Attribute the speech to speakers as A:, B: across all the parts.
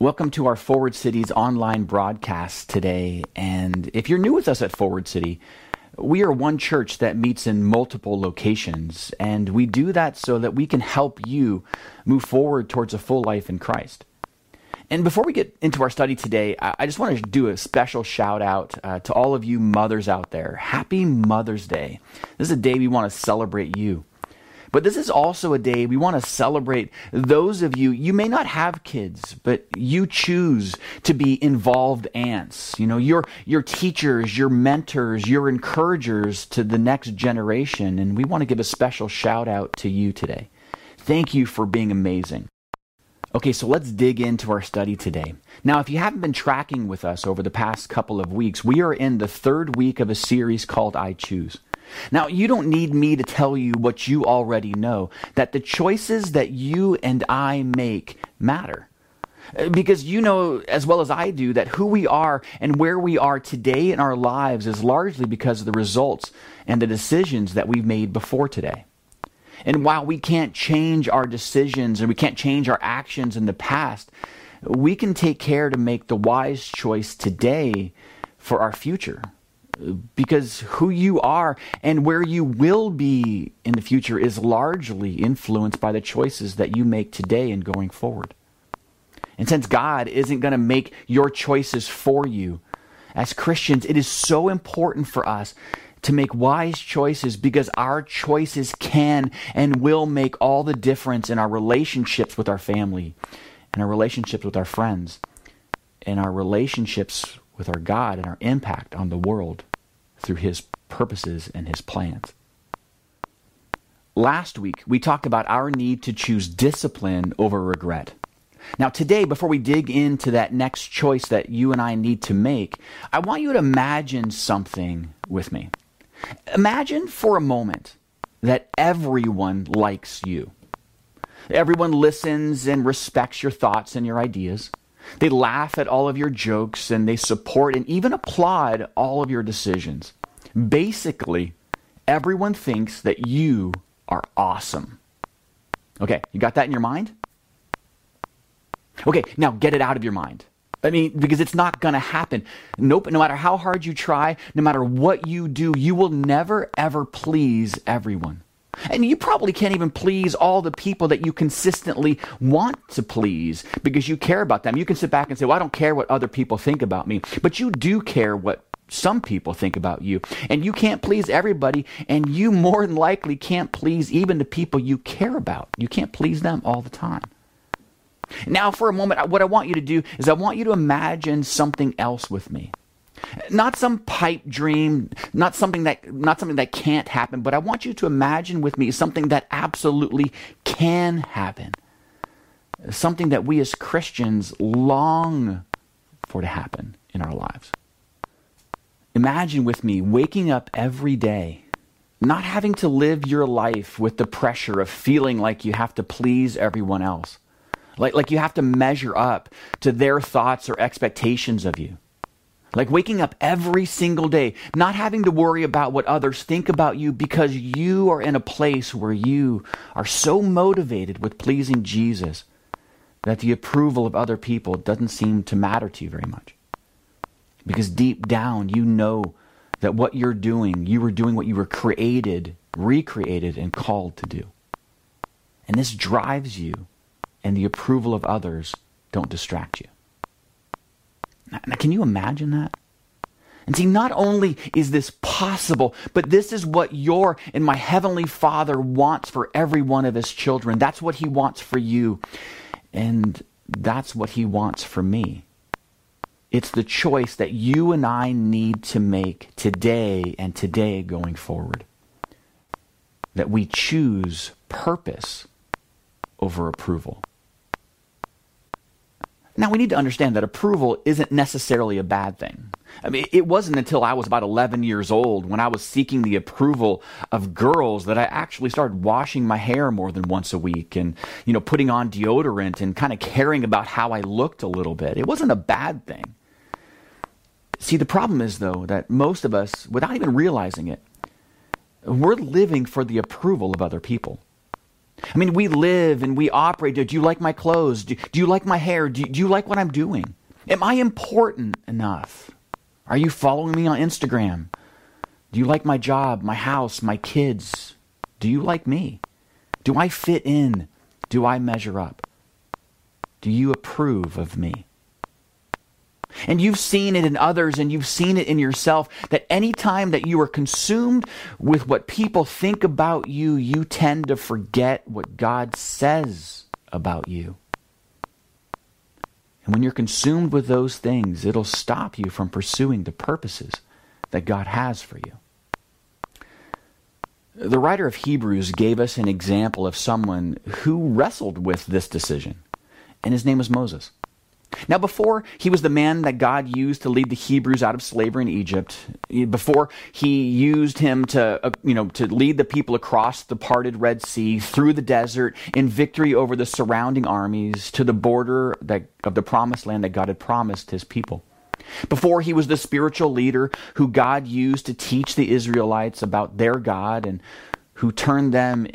A: Welcome to our Forward City's online broadcast today. And if you're new with us at Forward City, we are one church that meets in multiple locations, and we do that so that we can help you move forward towards a full life in Christ. And before we get into our study today, I just want to do a special shout out uh, to all of you mothers out there. Happy Mother's Day. This is a day we want to celebrate you. But this is also a day we want to celebrate those of you, you may not have kids, but you choose to be involved aunts. You know, your, your teachers, your mentors, your encouragers to the next generation. And we want to give a special shout out to you today. Thank you for being amazing. Okay, so let's dig into our study today. Now, if you haven't been tracking with us over the past couple of weeks, we are in the third week of a series called I Choose. Now, you don't need me to tell you what you already know that the choices that you and I make matter. Uh, because you know as well as I do that who we are and where we are today in our lives is largely because of the results and the decisions that we've made before today. And while we can't change our decisions and we can't change our actions in the past, we can take care to make the wise choice today for our future because who you are and where you will be in the future is largely influenced by the choices that you make today and going forward. And since God isn't going to make your choices for you, as Christians, it is so important for us to make wise choices because our choices can and will make all the difference in our relationships with our family, and our relationships with our friends, and our relationships with our God and our impact on the world through His purposes and His plans. Last week, we talked about our need to choose discipline over regret. Now, today, before we dig into that next choice that you and I need to make, I want you to imagine something with me. Imagine for a moment that everyone likes you. Everyone listens and respects your thoughts and your ideas. They laugh at all of your jokes and they support and even applaud all of your decisions. Basically, everyone thinks that you are awesome. Okay, you got that in your mind? Okay, now get it out of your mind. I mean, because it's not going to happen. Nope, no matter how hard you try, no matter what you do, you will never, ever please everyone. And you probably can't even please all the people that you consistently want to please because you care about them. You can sit back and say, Well, I don't care what other people think about me. But you do care what some people think about you. And you can't please everybody. And you more than likely can't please even the people you care about. You can't please them all the time. Now, for a moment, what I want you to do is I want you to imagine something else with me. Not some pipe dream, not something that not something that can't happen, but I want you to imagine with me something that absolutely can happen. Something that we as Christians long for to happen in our lives. Imagine with me waking up every day, not having to live your life with the pressure of feeling like you have to please everyone else, like, like you have to measure up to their thoughts or expectations of you. Like waking up every single day, not having to worry about what others think about you because you are in a place where you are so motivated with pleasing Jesus that the approval of other people doesn't seem to matter to you very much. Because deep down, you know that what you're doing, you were doing what you were created, recreated, and called to do. And this drives you, and the approval of others don't distract you. Now, can you imagine that? And see, not only is this possible, but this is what your and my Heavenly Father wants for every one of His children. That's what He wants for you. And that's what He wants for me. It's the choice that you and I need to make today and today going forward. That we choose purpose over approval. Now, we need to understand that approval isn't necessarily a bad thing. I mean, it wasn't until I was about 11 years old when I was seeking the approval of girls that I actually started washing my hair more than once a week and, you know, putting on deodorant and kind of caring about how I looked a little bit. It wasn't a bad thing. See, the problem is, though, that most of us, without even realizing it, we're living for the approval of other people. I mean, we live and we operate. Do you like my clothes? Do, do you like my hair? Do, do you like what I'm doing? Am I important enough? Are you following me on Instagram? Do you like my job, my house, my kids? Do you like me? Do I fit in? Do I measure up? Do you approve of me? And you've seen it in others and you've seen it in yourself that any time that you are consumed with what people think about you, you tend to forget what God says about you. And when you're consumed with those things, it'll stop you from pursuing the purposes that God has for you. The writer of Hebrews gave us an example of someone who wrestled with this decision, and his name was Moses. Now, before he was the man that God used to lead the Hebrews out of slavery in Egypt, before he used him to, uh, you know, to lead the people across the parted Red Sea, through the desert, in victory over the surrounding armies, to the border that, of the promised land that God had promised his people. Before he was the spiritual leader who God used to teach the Israelites about their God and who turned them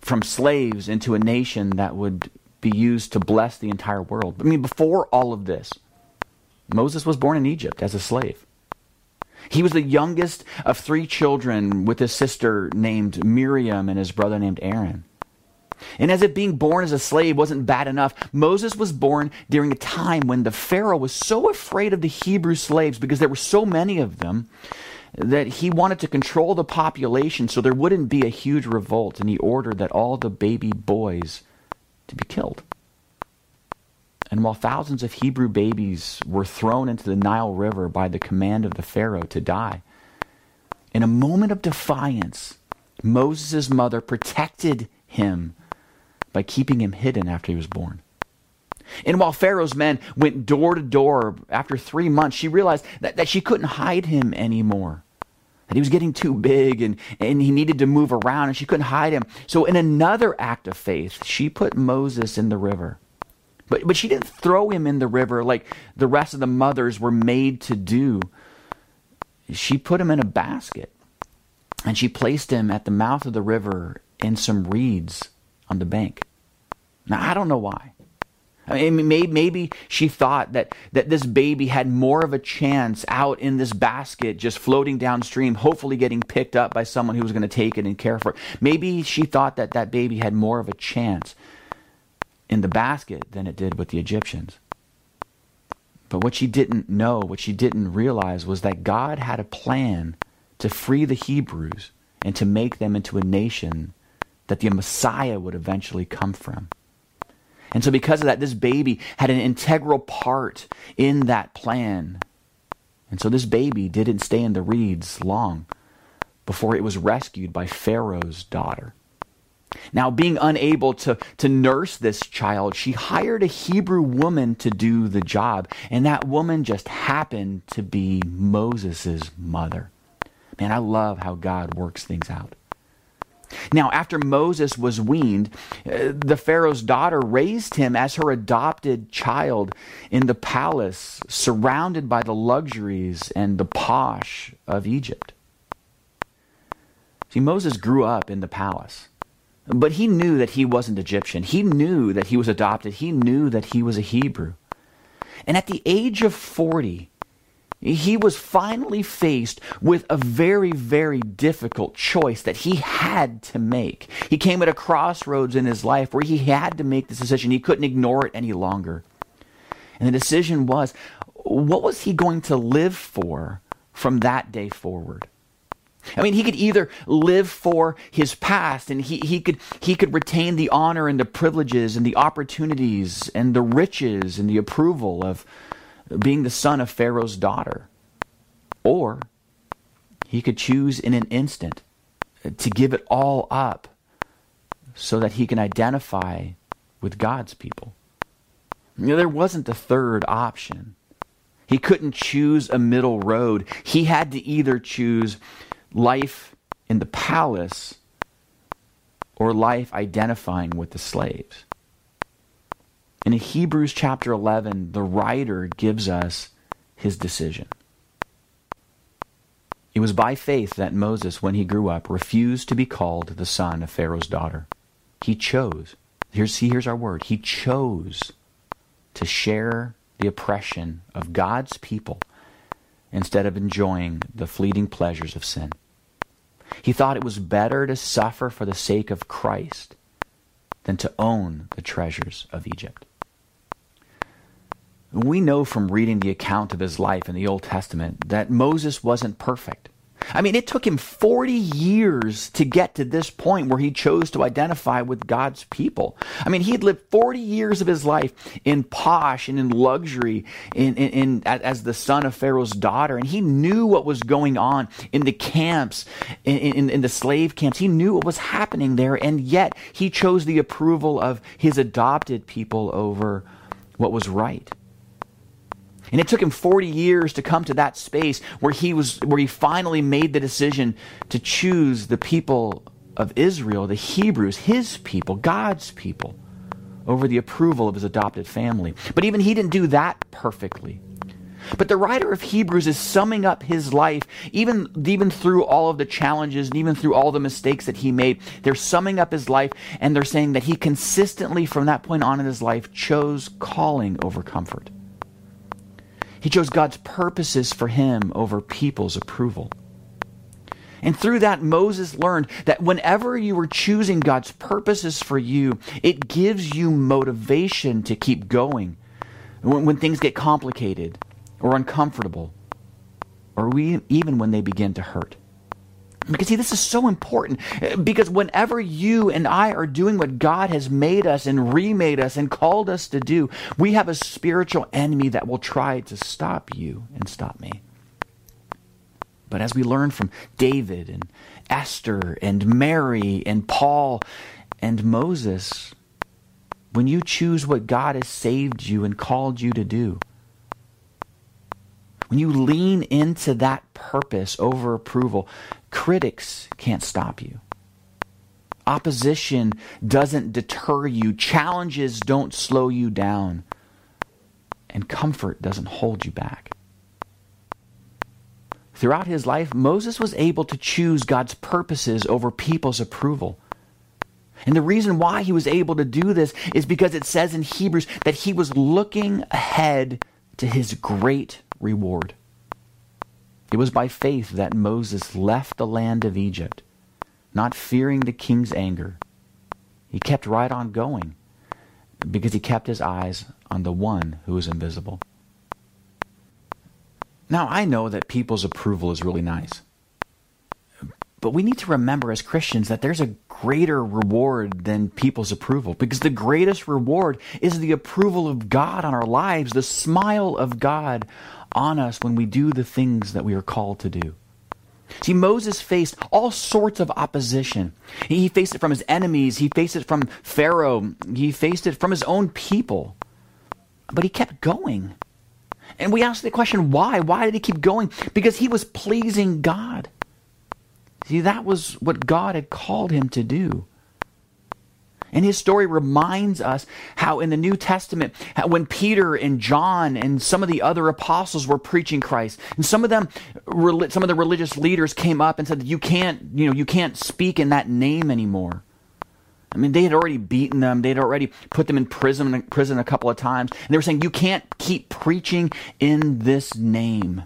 A: from slaves into a nation that would be used to bless the entire world. I mean, before all of this, Moses was born in Egypt as a slave. He was the youngest of three children with his sister named Miriam and his brother named Aaron. And as if being born as a slave wasn't bad enough, Moses was born during a time when the Pharaoh was so afraid of the Hebrew slaves because there were so many of them that he wanted to control the population so there wouldn't be a huge revolt. And he ordered that all the baby boys to be killed. And while thousands of Hebrew babies were thrown into the Nile River by the command of the Pharaoh to die, in a moment of defiance, Moses' mother protected him by keeping him hidden after he was born. And while Pharaoh's men went door to door after three months, she realized that, that she couldn't hide him anymore that he was getting too big and, and he needed to move around and she couldn't hide him. So, in another act of faith, she put Moses in the river. But, but she didn't throw him in the river like the rest of the mothers were made to do. She put him in a basket and she placed him at the mouth of the river in some reeds on the bank. Now, I don't know why. I mean, maybe, she thought that, that this baby had more of a chance out in this basket, just floating downstream, hopefully getting picked up by someone who was going to take it and care for it. Maybe she thought that that baby had more of a chance in the basket than it did with the Egyptians. But what she didn't know, what she didn't realize, was that God had a plan to free the Hebrews and to make them into a nation that the Messiah would eventually come from. And so, because of that, this baby had an integral part in that plan. And so, this baby didn't stay in the reeds long before it was rescued by Pharaoh's daughter. Now, being unable to, to nurse this child, she hired a Hebrew woman to do the job. And that woman just happened to be Moses' mother. Man, I love how God works things out. Now, after Moses was weaned, uh, the Pharaoh's daughter raised him as her adopted child in the palace, surrounded by the luxuries and the posh of Egypt. See, Moses grew up in the palace, but he knew that he wasn't Egyptian. He knew that he was adopted. He knew that he was a Hebrew. And at the age of 40, he was finally faced with a very, very difficult choice that he had to make. He came at a crossroads in his life where he had to make this decision. He couldn't ignore it any longer. And the decision was what was he going to live for from that day forward? I mean, he could either live for his past and he, he, could, he could retain the honor and the privileges and the opportunities and the riches and the approval of, being the son of Pharaoh's daughter. Or he could choose in an instant to give it all up so that he can identify with God's people. You know, there wasn't a third option. He couldn't choose a middle road. He had to either choose life in the palace or life identifying with the slaves. In Hebrews chapter 11, the writer gives us his decision. It was by faith that Moses, when he grew up, refused to be called the son of Pharaoh's daughter. he chose. Here's, see, here's our word. He chose to share the oppression of God's people instead of enjoying the fleeting pleasures of sin. He thought it was better to suffer for the sake of Christ than to own the treasures of Egypt. We know from reading the account of his life in the Old Testament that Moses wasn't perfect. I mean, it took him 40 years to get to this point where he chose to identify with God's people. I mean, he had lived 40 years of his life in posh and in luxury in, in, in, as the son of Pharaoh's daughter. And he knew what was going on in the camps, in, in the slave camps. He knew what was happening there. And yet he chose the approval of his adopted people over what was right. And it took him 40 years to come to that space where he was where he finally made the decision to choose the people of Israel, the Hebrews, his people, God's people, over the approval of his adopted family. But even he didn't do that perfectly. But the writer of Hebrews is summing up his life, even, even through all of the challenges and even through all the mistakes that he made. They're summing up his life and they're saying that he consistently, from that point on in his life, chose calling over comfort. He chose God's purposes for him over people's approval. And through that, Moses learned that whenever you are choosing God's purposes for you, it gives you motivation to keep going when, when things get complicated or uncomfortable, or we, even when they begin to hurt. Because, see, this is so important. Uh, because whenever you and I are doing what God has made us and remade us and called us to do, we have a spiritual enemy that will try to stop you and stop me. But as we learn from David and Esther and Mary and Paul and Moses, when you choose what God has saved you and called you to do, when you lean into that purpose over approval, critics can't stop you. Opposition doesn't deter you. Challenges don't slow you down. And comfort doesn't hold you back. Throughout his life, Moses was able to choose God's purposes over people's approval. And the reason why he was able to do this is because it says in Hebrews that he was looking ahead to his great reward. It was by faith that Moses left the land of Egypt, not fearing the king's anger. He kept right on going because he kept his eyes on the one who is invisible. Now, I know that people's approval is really nice. But we need to remember as Christians that there's a greater reward than people's approval because the greatest reward is the approval of God on our lives, the smile of God on us when we do the things that we are called to do. See, Moses faced all sorts of opposition. He faced it from his enemies, he faced it from Pharaoh, he faced it from his own people. But he kept going. And we ask the question why? Why did he keep going? Because he was pleasing God. See, that was what God had called him to do. And his story reminds us how in the New Testament, when Peter and John and some of the other apostles were preaching Christ, and some of them, some of the religious leaders came up and said, "You can't, you know, you can't speak in that name anymore." I mean, they had already beaten them. They'd already put them in prison, prison a couple of times. And they were saying, "You can't keep preaching in this name."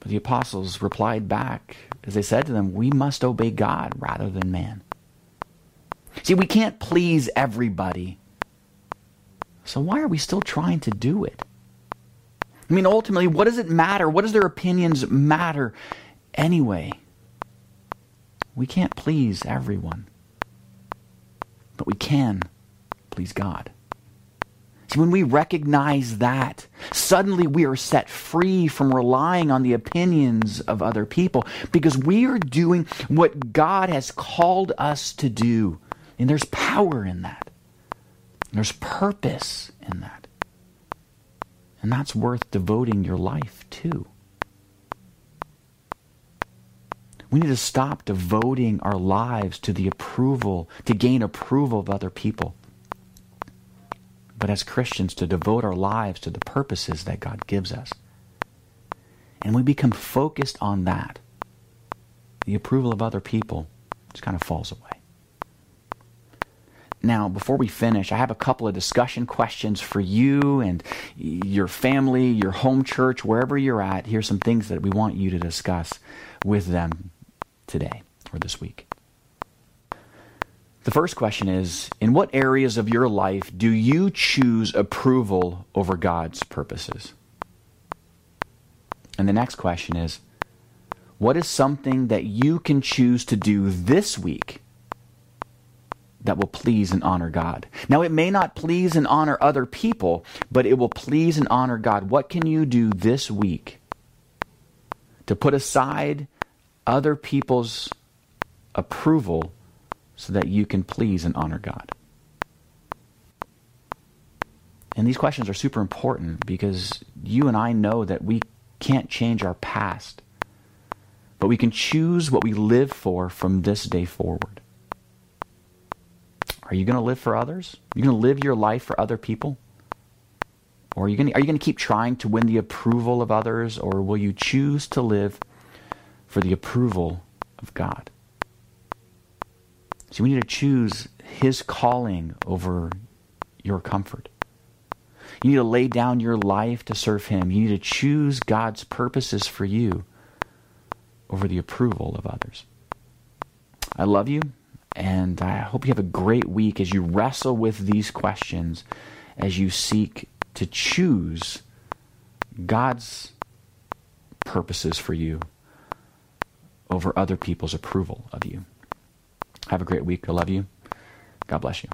A: But the apostles replied back as they said to them, We must obey God rather than man. See, we can't please everybody. So why are we still trying to do it? I mean, ultimately, what does it matter? What does their opinions matter anyway? We can't please everyone, but we can please God. See, when we recognize that, suddenly we are set free from relying on the opinions of other people because we are doing what God has called us to do. And there's power in that, there's purpose in that. And that's worth devoting your life to. We need to stop devoting our lives to the approval, to gain approval of other people but as Christians to devote our lives to the purposes that God gives us. And we become focused on that. The approval of other people just kind of falls away. Now, before we finish, I have a couple of discussion questions for you and your family, your home church, wherever you're at. Here's some things that we want you to discuss with them today or this week. The first question is In what areas of your life do you choose approval over God's purposes? And the next question is What is something that you can choose to do this week that will please and honor God. Now, it may not please and honor other people, but it will please and honor God. What can you do this week to put aside other people's approval so that you can please and honor God? And these questions are super important because you and I know that we can't change our past, but we can choose what we live for from this day forward. Are you going to live for others? Are you going to live your life for other people? Or are you going to, are you going to keep trying to win the approval of others, or will you choose to live for the approval of God? See, we need to choose His calling over your comfort. You need to lay down your life to serve Him. You need to choose God's purposes for you over the approval of others. I love you. And I hope you have a great week as you wrestle with these questions, as you seek to choose God's purposes for you over other people's approval of you. Have a great week. I love you. God bless you.